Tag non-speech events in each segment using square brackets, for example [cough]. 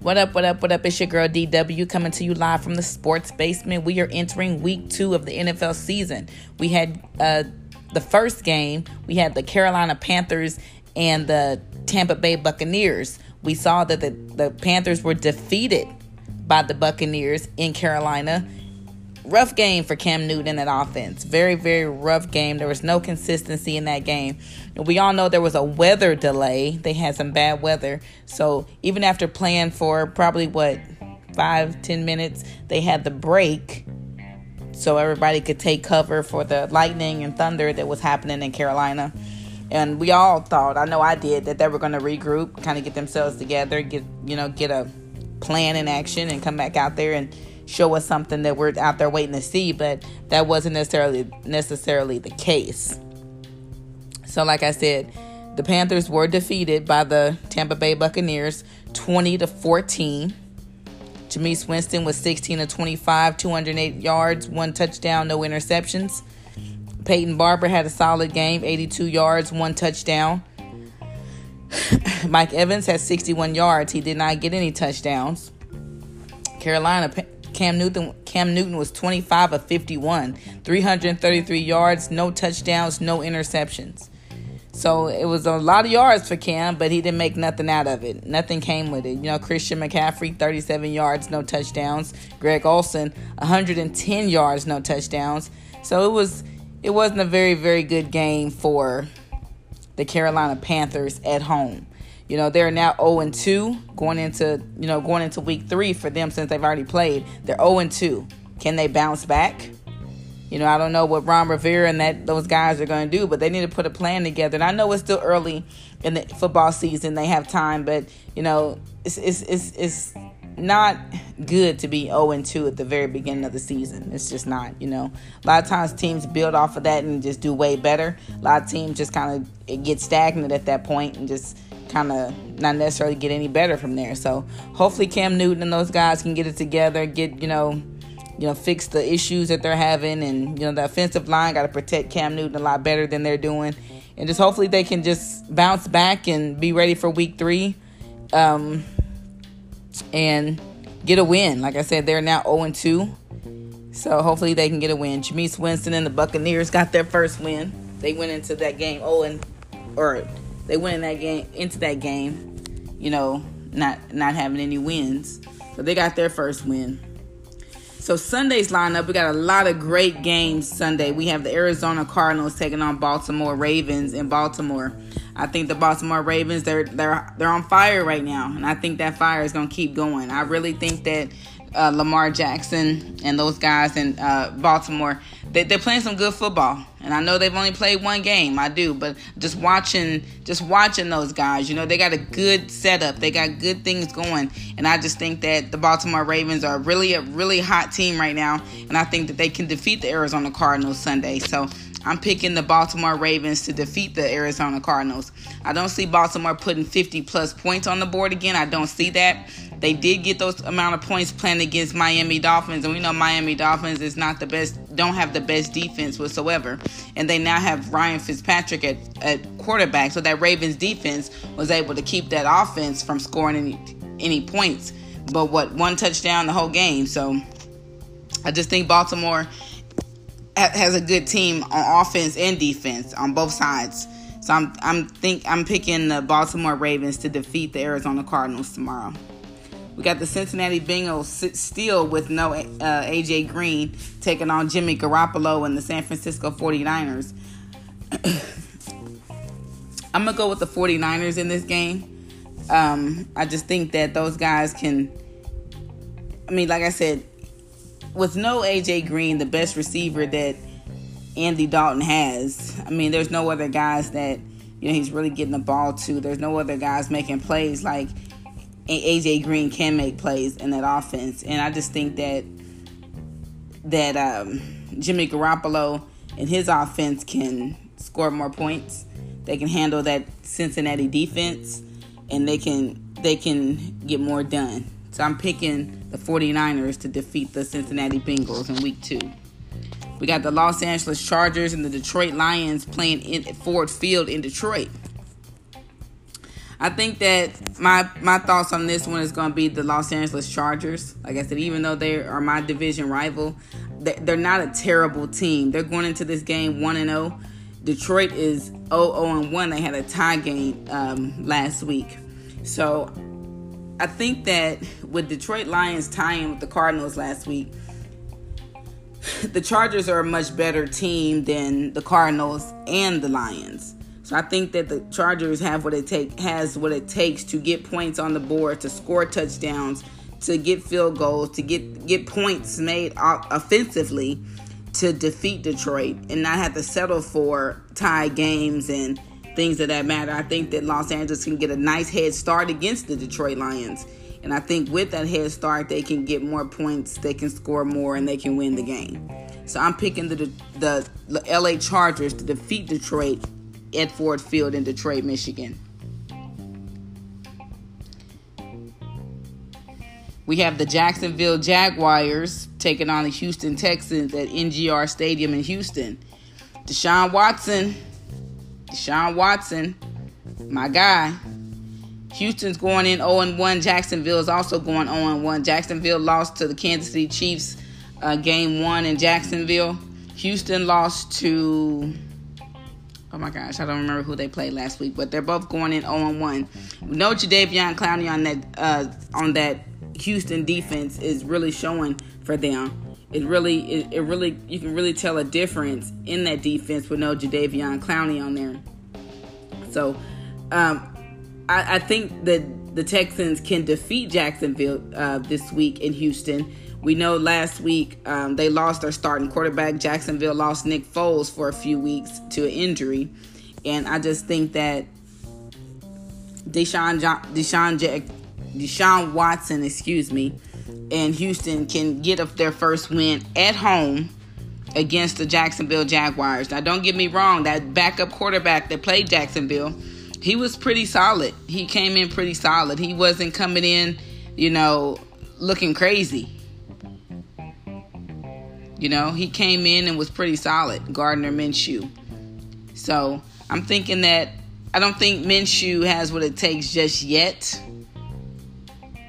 What up, what up, what up? It's your girl DW coming to you live from the sports basement. We are entering week two of the NFL season. We had uh, the first game, we had the Carolina Panthers and the Tampa Bay Buccaneers. We saw that the, the Panthers were defeated by the Buccaneers in Carolina. Rough game for Cam Newton and offense. Very, very rough game. There was no consistency in that game. We all know there was a weather delay. They had some bad weather. So even after playing for probably what, five, ten minutes, they had the break so everybody could take cover for the lightning and thunder that was happening in Carolina. And we all thought, I know I did, that they were going to regroup, kind of get themselves together, get you know, get a plan in action, and come back out there and show us something that we're out there waiting to see. But that wasn't necessarily necessarily the case. So, like I said, the Panthers were defeated by the Tampa Bay Buccaneers, 20 to 14. Jameis Winston was 16 to 25, 208 yards, one touchdown, no interceptions. Peyton Barber had a solid game, 82 yards, one touchdown. [sighs] Mike Evans had 61 yards. He did not get any touchdowns. Carolina Cam Newton Cam Newton was 25 of 51, 333 yards, no touchdowns, no interceptions. So it was a lot of yards for Cam, but he didn't make nothing out of it. Nothing came with it. You know, Christian McCaffrey, 37 yards, no touchdowns. Greg Olsen, 110 yards, no touchdowns. So it was it wasn't a very very good game for the Carolina Panthers at home. You know, they're now 0 and 2 going into, you know, going into week 3 for them since they've already played. They're 0 and 2. Can they bounce back? You know, I don't know what Ron Rivera and that those guys are going to do, but they need to put a plan together. And I know it's still early in the football season; they have time, but you know, it's it's it's, it's not good to be 0 and 2 at the very beginning of the season. It's just not, you know. A lot of times teams build off of that and just do way better. A lot of teams just kind of get stagnant at that point and just kind of not necessarily get any better from there. So hopefully Cam Newton and those guys can get it together, get, you know, you know, fix the issues that they're having and, you know, the offensive line got to protect Cam Newton a lot better than they're doing. And just hopefully they can just bounce back and be ready for week three. Um, and get a win. Like I said, they're now 0 2. So hopefully they can get a win. Jameis Winston and the Buccaneers got their first win. They went into that game 0 and or they went in that game into that game, you know, not not having any wins. So they got their first win. So Sunday's lineup, we got a lot of great games Sunday. We have the Arizona Cardinals taking on Baltimore Ravens in Baltimore. I think the Baltimore Ravens they're they're they're on fire right now, and I think that fire is gonna keep going. I really think that uh, Lamar Jackson and those guys in uh, Baltimore, they, they're playing some good football. And I know they've only played one game, I do, but just watching, just watching those guys, you know, they got a good setup, they got good things going, and I just think that the Baltimore Ravens are really a really hot team right now, and I think that they can defeat the Arizona Cardinals Sunday. So I'm picking the Baltimore Ravens to defeat the Arizona Cardinals. I don't see Baltimore putting 50 plus points on the board again. I don't see that. They did get those amount of points playing against Miami Dolphins, and we know Miami Dolphins is not the best, don't have the best defense whatsoever. And they now have Ryan Fitzpatrick at, at quarterback, so that Ravens defense was able to keep that offense from scoring any any points. But what one touchdown the whole game. So I just think Baltimore has a good team on offense and defense on both sides. So I'm I'm think I'm picking the Baltimore Ravens to defeat the Arizona Cardinals tomorrow. We got the Cincinnati Bengals still with no uh, AJ Green taking on Jimmy Garoppolo and the San Francisco 49ers. I'm going to go with the 49ers in this game. Um, I just think that those guys can. I mean, like I said, with no AJ Green, the best receiver that Andy Dalton has, I mean, there's no other guys that you know he's really getting the ball to. There's no other guys making plays like AJ Green can make plays in that offense, and I just think that that um, Jimmy Garoppolo and his offense can score more points. They can handle that Cincinnati defense, and they can they can get more done. So I'm picking the 49ers to defeat the Cincinnati Bengals in week two. We got the Los Angeles Chargers and the Detroit Lions playing in Ford Field in Detroit. I think that my my thoughts on this one is going to be the Los Angeles Chargers. Like I said, even though they are my division rival, they're not a terrible team. They're going into this game one and zero. Detroit is 0 0 and 1. They had a tie game um, last week. So I think that with Detroit Lions tying with the Cardinals last week, the Chargers are a much better team than the Cardinals and the Lions. So I think that the Chargers have what it take has what it takes to get points on the board, to score touchdowns, to get field goals, to get get points made offensively to defeat Detroit and not have to settle for tie games and things of that matter. I think that Los Angeles can get a nice head start against the Detroit Lions. And I think with that head start, they can get more points, they can score more, and they can win the game. So I'm picking the, the, the LA Chargers to defeat Detroit at Ford Field in Detroit, Michigan. We have the Jacksonville Jaguars taking on the Houston Texans at NGR Stadium in Houston. Deshaun Watson, Deshaun Watson, my guy. Houston's going in 0 1. Jacksonville is also going 0 1. Jacksonville lost to the Kansas City Chiefs uh, game one in Jacksonville. Houston lost to oh my gosh, I don't remember who they played last week, but they're both going in 0 1. No Jadeveon Clowney on that uh, on that Houston defense is really showing for them. It really, it, it really, you can really tell a difference in that defense with no Jadeveon Clowney on there. So, um, I, I, think that the Texans can defeat Jacksonville uh, this week in Houston. We know last week um, they lost their starting quarterback. Jacksonville lost Nick Foles for a few weeks to an injury, and I just think that Deshaun Deshaun Deshaun Watson, excuse me, and Houston can get up their first win at home against the Jacksonville Jaguars. Now, don't get me wrong, that backup quarterback that played Jacksonville, he was pretty solid. He came in pretty solid. He wasn't coming in, you know, looking crazy. You know, he came in and was pretty solid, Gardner Minshew. So I'm thinking that I don't think Minshew has what it takes just yet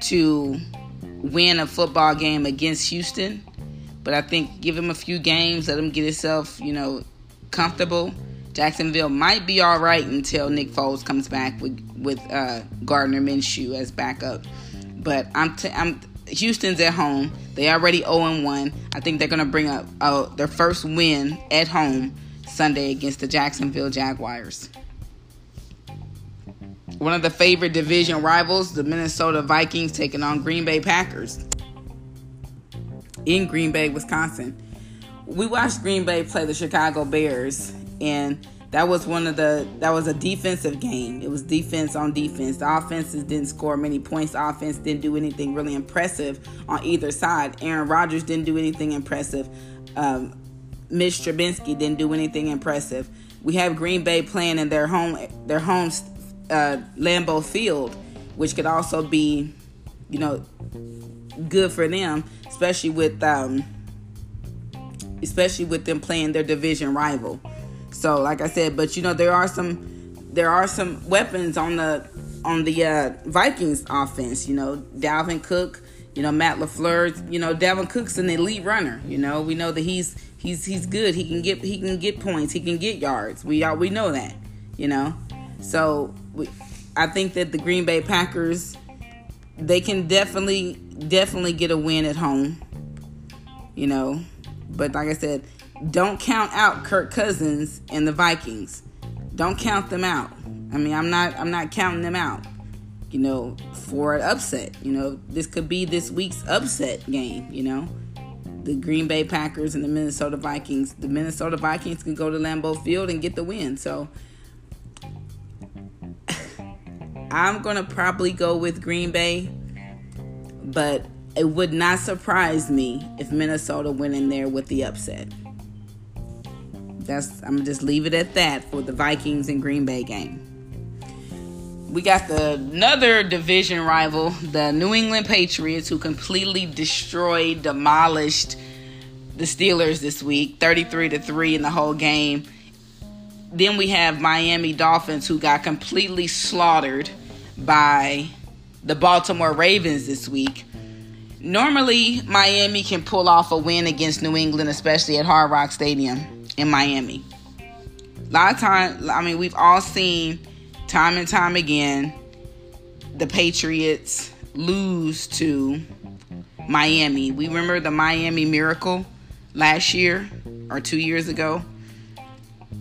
to win a football game against Houston. But I think give him a few games, let him get himself, you know, comfortable. Jacksonville might be all right until Nick Foles comes back with with uh, Gardner Minshew as backup. But I'm t- I'm Houston's at home. They already 0 1. I think they're gonna bring up uh, their first win at home Sunday against the Jacksonville Jaguars one of the favorite division rivals, the Minnesota Vikings, taking on Green Bay Packers in Green Bay, Wisconsin. We watched Green Bay play the Chicago Bears, and that was one of the that was a defensive game. It was defense on defense. The offenses didn't score many points. The offense didn't do anything really impressive on either side. Aaron Rodgers didn't do anything impressive. Um, Mitch Trubisky didn't do anything impressive. We have Green Bay playing in their home their home uh, Lambeau Field, which could also be, you know, good for them, especially with um, especially with them playing their division rival. So, like I said, but you know there are some there are some weapons on the on the uh, Vikings offense. You know, Dalvin Cook. You know, Matt LaFleur. You know, Dalvin Cook's an elite runner. You know, we know that he's he's he's good. He can get he can get points. He can get yards. We all we know that. You know, so I think that the Green Bay Packers they can definitely definitely get a win at home. You know, but like I said, don't count out Kirk Cousins and the Vikings. Don't count them out. I mean, I'm not I'm not counting them out. You know, for an upset. You know, this could be this week's upset game, you know. The Green Bay Packers and the Minnesota Vikings. The Minnesota Vikings can go to Lambeau Field and get the win. So, I'm going to probably go with Green Bay, but it would not surprise me if Minnesota went in there with the upset. That's I'm gonna just leave it at that for the Vikings and Green Bay game. We got the another division rival, the New England Patriots, who completely destroyed, demolished the Steelers this week, 33 to 3 in the whole game. Then we have Miami Dolphins who got completely slaughtered by the Baltimore Ravens this week. Normally, Miami can pull off a win against New England, especially at Hard Rock Stadium in Miami. A lot of time, I mean, we've all seen time and time again the Patriots lose to Miami. We remember the Miami Miracle last year or two years ago.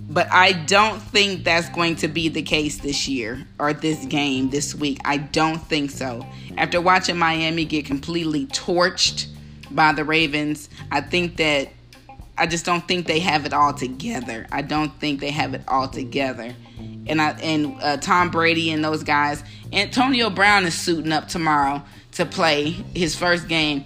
But I don't think that's going to be the case this year or this game this week. I don't think so. After watching Miami get completely torched by the Ravens, I think that I just don't think they have it all together. I don't think they have it all together. And I and uh, Tom Brady and those guys, Antonio Brown is suiting up tomorrow to play his first game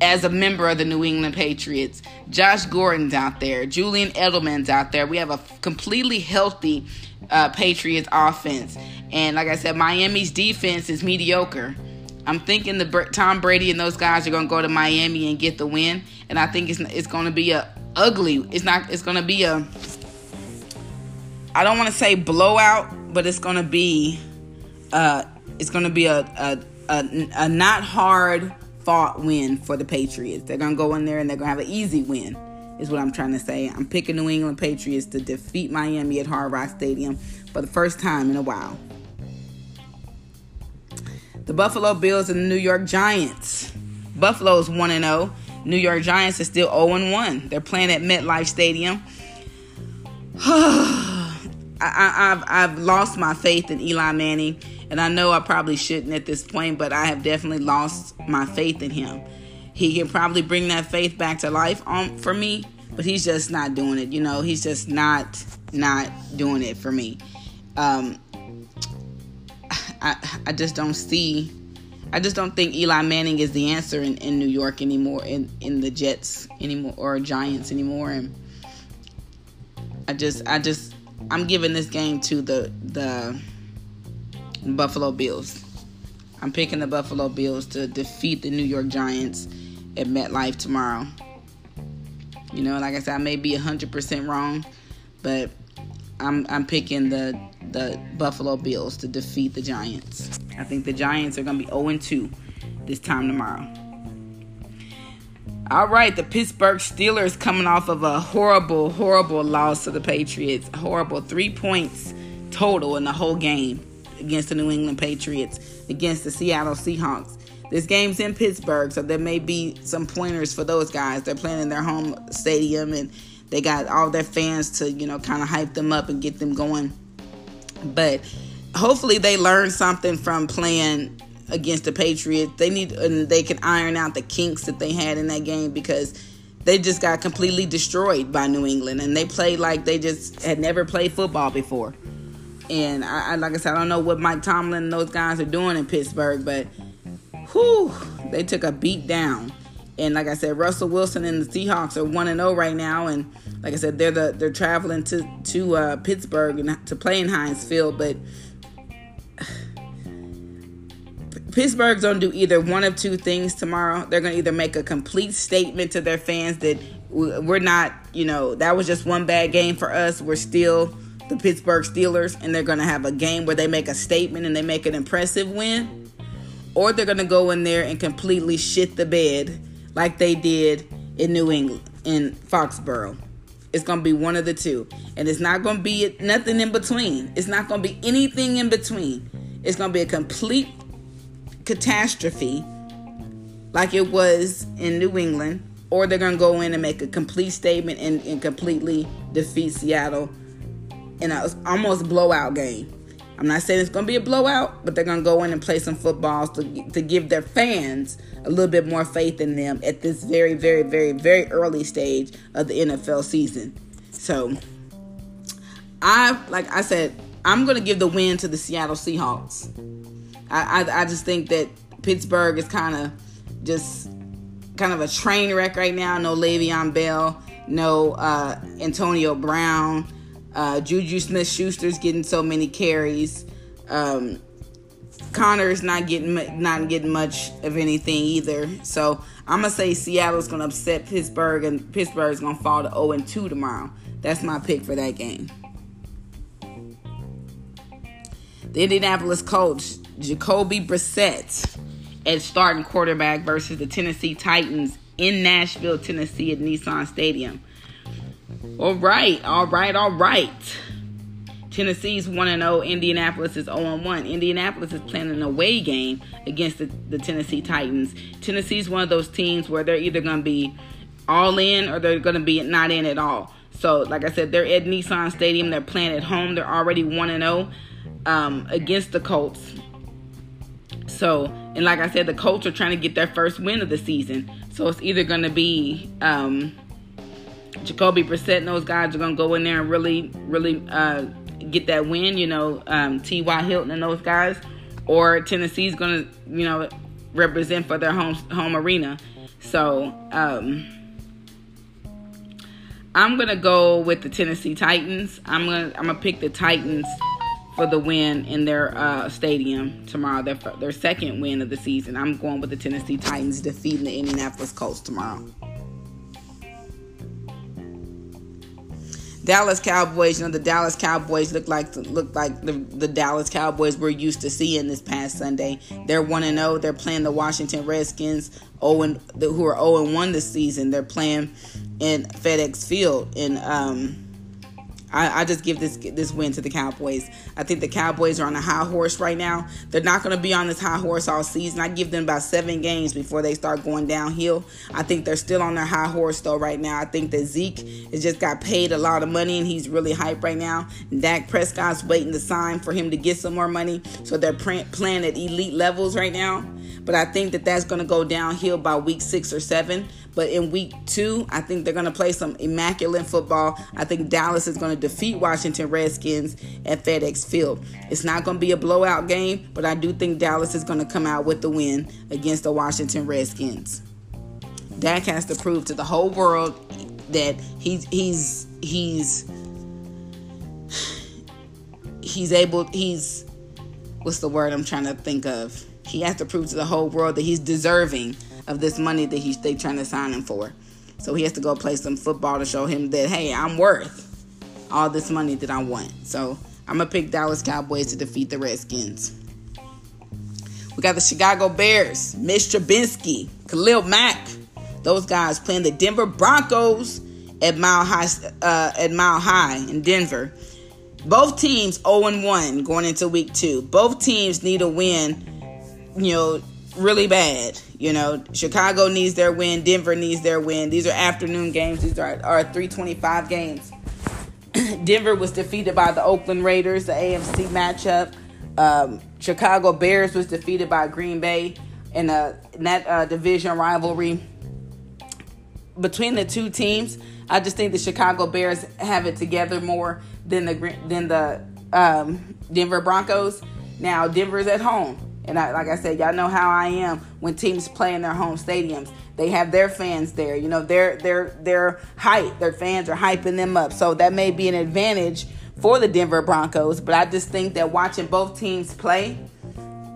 as a member of the New England Patriots. Josh Gordon's out there. Julian Edelman's out there. We have a completely healthy uh, Patriots offense. And like I said, Miami's defense is mediocre. I'm thinking the Tom Brady and those guys are going to go to Miami and get the win. And I think it's it's going to be a ugly. It's not. It's going to be a. I don't want to say blowout, but it's going to be. Uh, it's going to be a, a a, a not hard fought win for the Patriots. They're going to go in there and they're going to have an easy win, is what I'm trying to say. I'm picking New England Patriots to defeat Miami at Hard Rock Stadium for the first time in a while. The Buffalo Bills and the New York Giants. Buffalo's 1 0. New York Giants are still 0 1. They're playing at MetLife Stadium. [sighs] I, have I've lost my faith in Eli Manning. And I know I probably shouldn't at this point, but I have definitely lost my faith in him. He can probably bring that faith back to life um, for me, but he's just not doing it. You know, he's just not not doing it for me. Um, I I just don't see. I just don't think Eli Manning is the answer in, in New York anymore, in, in the Jets anymore, or Giants anymore. And I just, I just, I'm giving this game to the the Buffalo Bills. I'm picking the Buffalo Bills to defeat the New York Giants at MetLife tomorrow. You know, like I said, I may be 100% wrong, but I'm I'm picking the the Buffalo Bills to defeat the Giants. I think the Giants are going to be 0 2 this time tomorrow. All right, the Pittsburgh Steelers coming off of a horrible, horrible loss to the Patriots. Horrible. Three points total in the whole game against the New England Patriots, against the Seattle Seahawks. This game's in Pittsburgh, so there may be some pointers for those guys. They're playing in their home stadium and they got all their fans to, you know, kind of hype them up and get them going. But hopefully they learn something from playing against the Patriots. They need and they can iron out the kinks that they had in that game because they just got completely destroyed by New England and they played like they just had never played football before. And I, I, like I said, I don't know what Mike Tomlin and those guys are doing in Pittsburgh, but whew, they took a beat down. And like I said, Russell Wilson and the Seahawks are one and zero oh right now. And like I said, they're the they're traveling to to uh, Pittsburgh and to play in Heinz Field, but. [sighs] Pittsburgh's gonna do either one of two things tomorrow. They're gonna either make a complete statement to their fans that we're not, you know, that was just one bad game for us. We're still the Pittsburgh Steelers and they're going to have a game where they make a statement and they make an impressive win, or they're going to go in there and completely shit the bed like they did in New England, in Foxborough. It's going to be one of the two. And it's not going to be nothing in between. It's not going to be anything in between. It's going to be a complete catastrophe like it was in New England, or they're going to go in and make a complete statement and, and completely defeat Seattle in a almost blowout game. I'm not saying it's going to be a blowout, but they're going to go in and play some footballs to, to give their fans a little bit more faith in them at this very, very, very, very early stage of the NFL season. So, I, like I said, I'm going to give the win to the Seattle Seahawks. I, I, I just think that Pittsburgh is kind of just kind of a train wreck right now. No Le'Veon Bell, no uh, Antonio Brown. Uh, Juju Smith Schuster's getting so many carries. Um, Conner's not getting not getting much of anything either. So I'm gonna say Seattle's gonna upset Pittsburgh, and Pittsburgh's gonna fall to 0 and 2 tomorrow. That's my pick for that game. The Indianapolis Colts, Jacoby Brissett, at starting quarterback versus the Tennessee Titans in Nashville, Tennessee at Nissan Stadium. All right, all right, all right. Tennessee's 1 0, Indianapolis is 0 1. Indianapolis is playing an away game against the, the Tennessee Titans. Tennessee's one of those teams where they're either going to be all in or they're going to be not in at all. So, like I said, they're at Nissan Stadium. They're playing at home. They're already 1 0 um, against the Colts. So, and like I said, the Colts are trying to get their first win of the season. So it's either going to be um, Jacoby Brissett and those guys are going to go in there and really, really uh, get that win, you know, um, T.Y. Hilton and those guys, or Tennessee's going to, you know, represent for their home home arena. So um, I'm gonna go with the Tennessee Titans. I'm gonna I'm gonna pick the Titans for the win in their uh, stadium tomorrow. Their their second win of the season. I'm going with the Tennessee Titans defeating the Indianapolis Colts tomorrow. Dallas Cowboys, you know, the Dallas Cowboys look like look like the, the Dallas Cowboys we're used to seeing this past Sunday. They're 1 and 0. They're playing the Washington Redskins, 0 and, who are 0 and 1 this season. They're playing in FedEx Field in um I, I, just give this this win to the Cowboys. I think the Cowboys are on a high horse right now. They're not going to be on this high horse all season. I give them about seven games before they start going downhill. I think they're still on their high horse though right now. I think that Zeke has just got paid a lot of money and he's really hyped right now. Dak Prescott's waiting to sign for him to get some more money, so they're playing at elite levels right now. But I think that that's going to go downhill by week six or seven. But in week two, I think they're going to play some immaculate football. I think Dallas is going to defeat Washington Redskins at FedEx Field. It's not going to be a blowout game, but I do think Dallas is going to come out with the win against the Washington Redskins. Dak has to prove to the whole world that he's he's he's he's able he's what's the word I'm trying to think of? He has to prove to the whole world that he's deserving of this money that he's they trying to sign him for. So he has to go play some football to show him that hey, I'm worth all this money that I want. So I'm gonna pick Dallas Cowboys to defeat the Redskins. We got the Chicago Bears, Mitch Trubisky, Khalil Mack, those guys playing the Denver Broncos at Mile High uh, at Mile High in Denver. Both teams 0 1 going into week two. Both teams need a win, you know, really bad. You know, Chicago needs their win. Denver needs their win. These are afternoon games. These are, are 325 games. [clears throat] Denver was defeated by the Oakland Raiders, the AFC matchup. Um, Chicago Bears was defeated by Green Bay in, a, in that uh, division rivalry. Between the two teams, I just think the Chicago Bears have it together more than the than the um, Denver Broncos. Now Denver's at home. And I, like I said, y'all know how I am when teams play in their home stadiums. They have their fans there. You know, their their their hype. Their fans are hyping them up. So that may be an advantage for the Denver Broncos. But I just think that watching both teams play,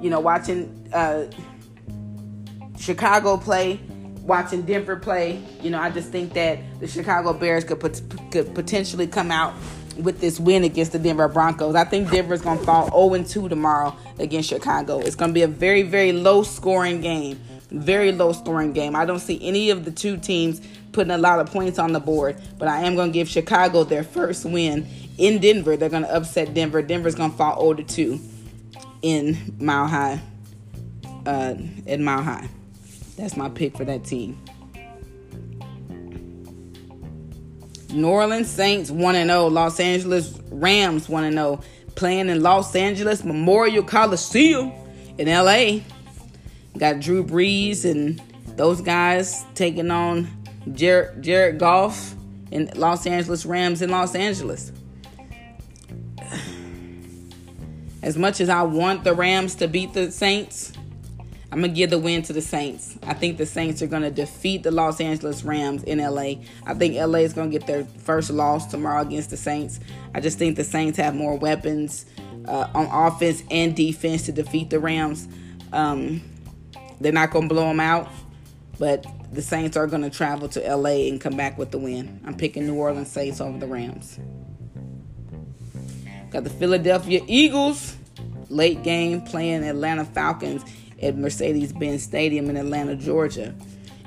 you know, watching uh, Chicago play, watching Denver play, you know, I just think that the Chicago Bears could put, could potentially come out with this win against the Denver Broncos. I think Denver's going to fall 0 2 tomorrow against Chicago. It's going to be a very, very low scoring game. Very low scoring game. I don't see any of the two teams putting a lot of points on the board, but I am going to give Chicago their first win in Denver. They're going to upset Denver. Denver's going to fall 0 2 in Mile High. Uh, at Mile High. That's my pick for that team. New Orleans Saints 1 0. Los Angeles Rams 1 0. Playing in Los Angeles Memorial Coliseum in LA. Got Drew Brees and those guys taking on Jared, Jared Goff and Los Angeles Rams in Los Angeles. [sighs] As much as I want the Rams to beat the Saints, I'm going to give the win to the Saints. I think the Saints are going to defeat the Los Angeles Rams in LA. I think LA is going to get their first loss tomorrow against the Saints. I just think the Saints have more weapons uh, on offense and defense to defeat the Rams. Um, they're not going to blow them out, but the Saints are going to travel to LA and come back with the win. I'm picking New Orleans Saints over the Rams. Got the Philadelphia Eagles late game playing Atlanta Falcons at Mercedes-Benz Stadium in Atlanta, Georgia.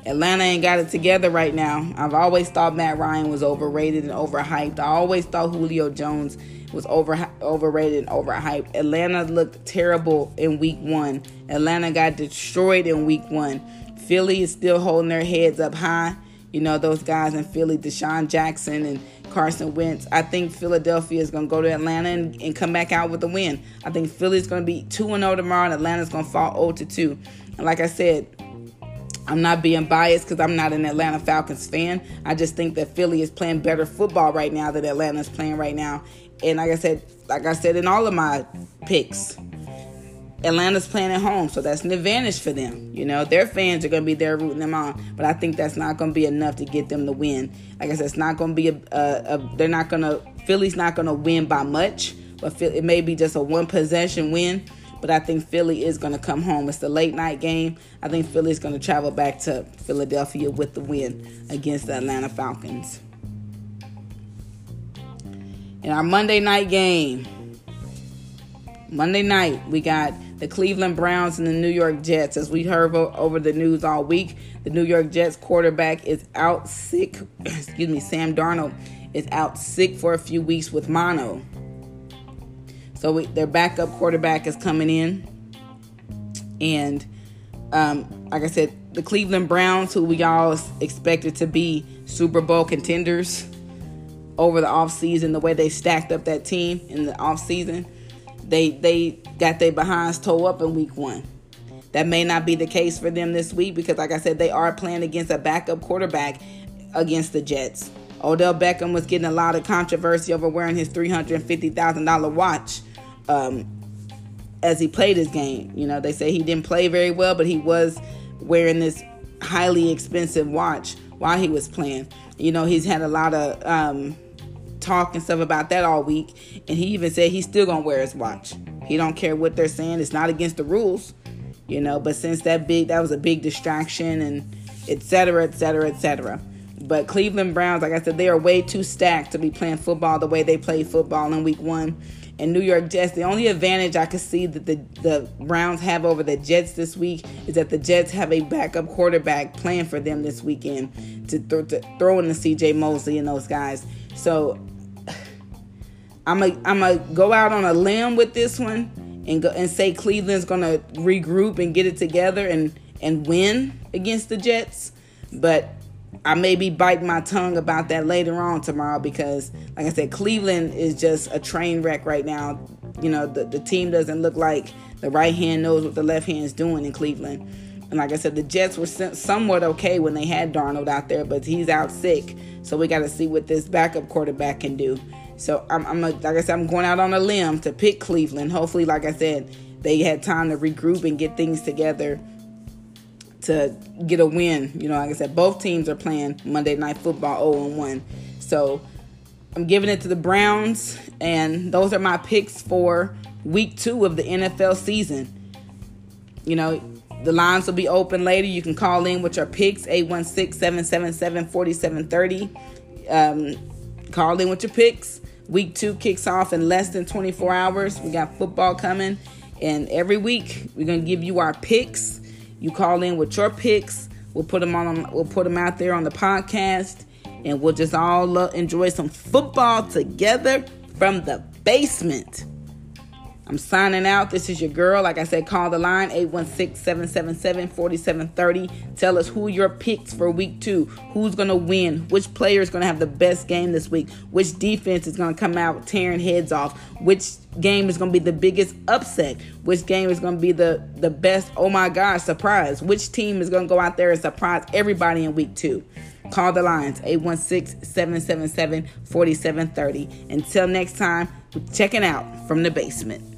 Atlanta ain't got it together right now. I've always thought Matt Ryan was overrated and overhyped. I always thought Julio Jones was over overrated and overhyped. Atlanta looked terrible in week one. Atlanta got destroyed in week one. Philly is still holding their heads up high. You know, those guys in Philly, DeSean Jackson and Carson Wentz. I think Philadelphia is going to go to Atlanta and, and, come back out with a win. I think Philly's going to be 2 0 tomorrow, and Atlanta's going to fall 0 to 2. And like I said, I'm not being biased because I'm not an Atlanta Falcons fan. I just think that Philly is playing better football right now than Atlanta's playing right now. And like I said, like I said in all of my picks, Atlanta's playing at home, so that's an advantage for them. You know, their fans are going to be there rooting them on, but I think that's not going to be enough to get them to win. I said, it's not going to be a, a, a they're not going to Philly's not going to win by much, but it may be just a one possession win. But I think Philly is going to come home. It's the late night game. I think Philly's going to travel back to Philadelphia with the win against the Atlanta Falcons. In our Monday night game, Monday night, we got the Cleveland Browns and the New York Jets. As we heard over the news all week, the New York Jets quarterback is out sick. [clears throat] Excuse me, Sam Darnold is out sick for a few weeks with mono. So we, their backup quarterback is coming in. And um, like I said, the Cleveland Browns, who we all expected to be Super Bowl contenders over the offseason, the way they stacked up that team in the offseason, they they got their behinds toe up in week one. That may not be the case for them this week because, like I said, they are playing against a backup quarterback against the Jets. Odell Beckham was getting a lot of controversy over wearing his $350,000 watch um, as he played his game. You know, they say he didn't play very well, but he was wearing this highly expensive watch while he was playing. You know, he's had a lot of um, talk and stuff about that all week, and he even said he's still gonna wear his watch. He don't care what they're saying. It's not against the rules, you know. But since that big, that was a big distraction, and etc. etc. etc. But Cleveland Browns, like I said, they are way too stacked to be playing football the way they played football in Week One. And New York Jets, the only advantage I could see that the, the Browns have over the Jets this week is that the Jets have a backup quarterback playing for them this weekend to, th- to throw in the CJ Mosley and those guys. So I'm a I'm a go out on a limb with this one and go and say Cleveland's gonna regroup and get it together and and win against the Jets, but I may be biting my tongue about that later on tomorrow because, like I said, Cleveland is just a train wreck right now. You know, the, the team doesn't look like the right hand knows what the left hand is doing in Cleveland. And like I said, the Jets were somewhat okay when they had Darnold out there, but he's out sick. So we got to see what this backup quarterback can do. So I'm, I'm a, like I said, I'm going out on a limb to pick Cleveland. Hopefully, like I said, they had time to regroup and get things together to get a win. You know, like I said, both teams are playing Monday Night Football 0 and 1. So I'm giving it to the Browns, and those are my picks for week two of the NFL season. You know, the lines will be open later. You can call in with your picks 816 777 4730. Um, call in with your picks. Week two kicks off in less than 24 hours. We got football coming, and every week we're gonna give you our picks. You call in with your picks. We'll put them on. We'll put them out there on the podcast, and we'll just all uh, enjoy some football together from the basement. I'm signing out. This is your girl. Like I said, call the line 816 777 4730. Tell us who your picks for week two. Who's going to win? Which player is going to have the best game this week? Which defense is going to come out tearing heads off? Which game is going to be the biggest upset? Which game is going to be the, the best, oh my gosh, surprise? Which team is going to go out there and surprise everybody in week two? Call the lines 816 777 4730. Until next time, checking out from the basement.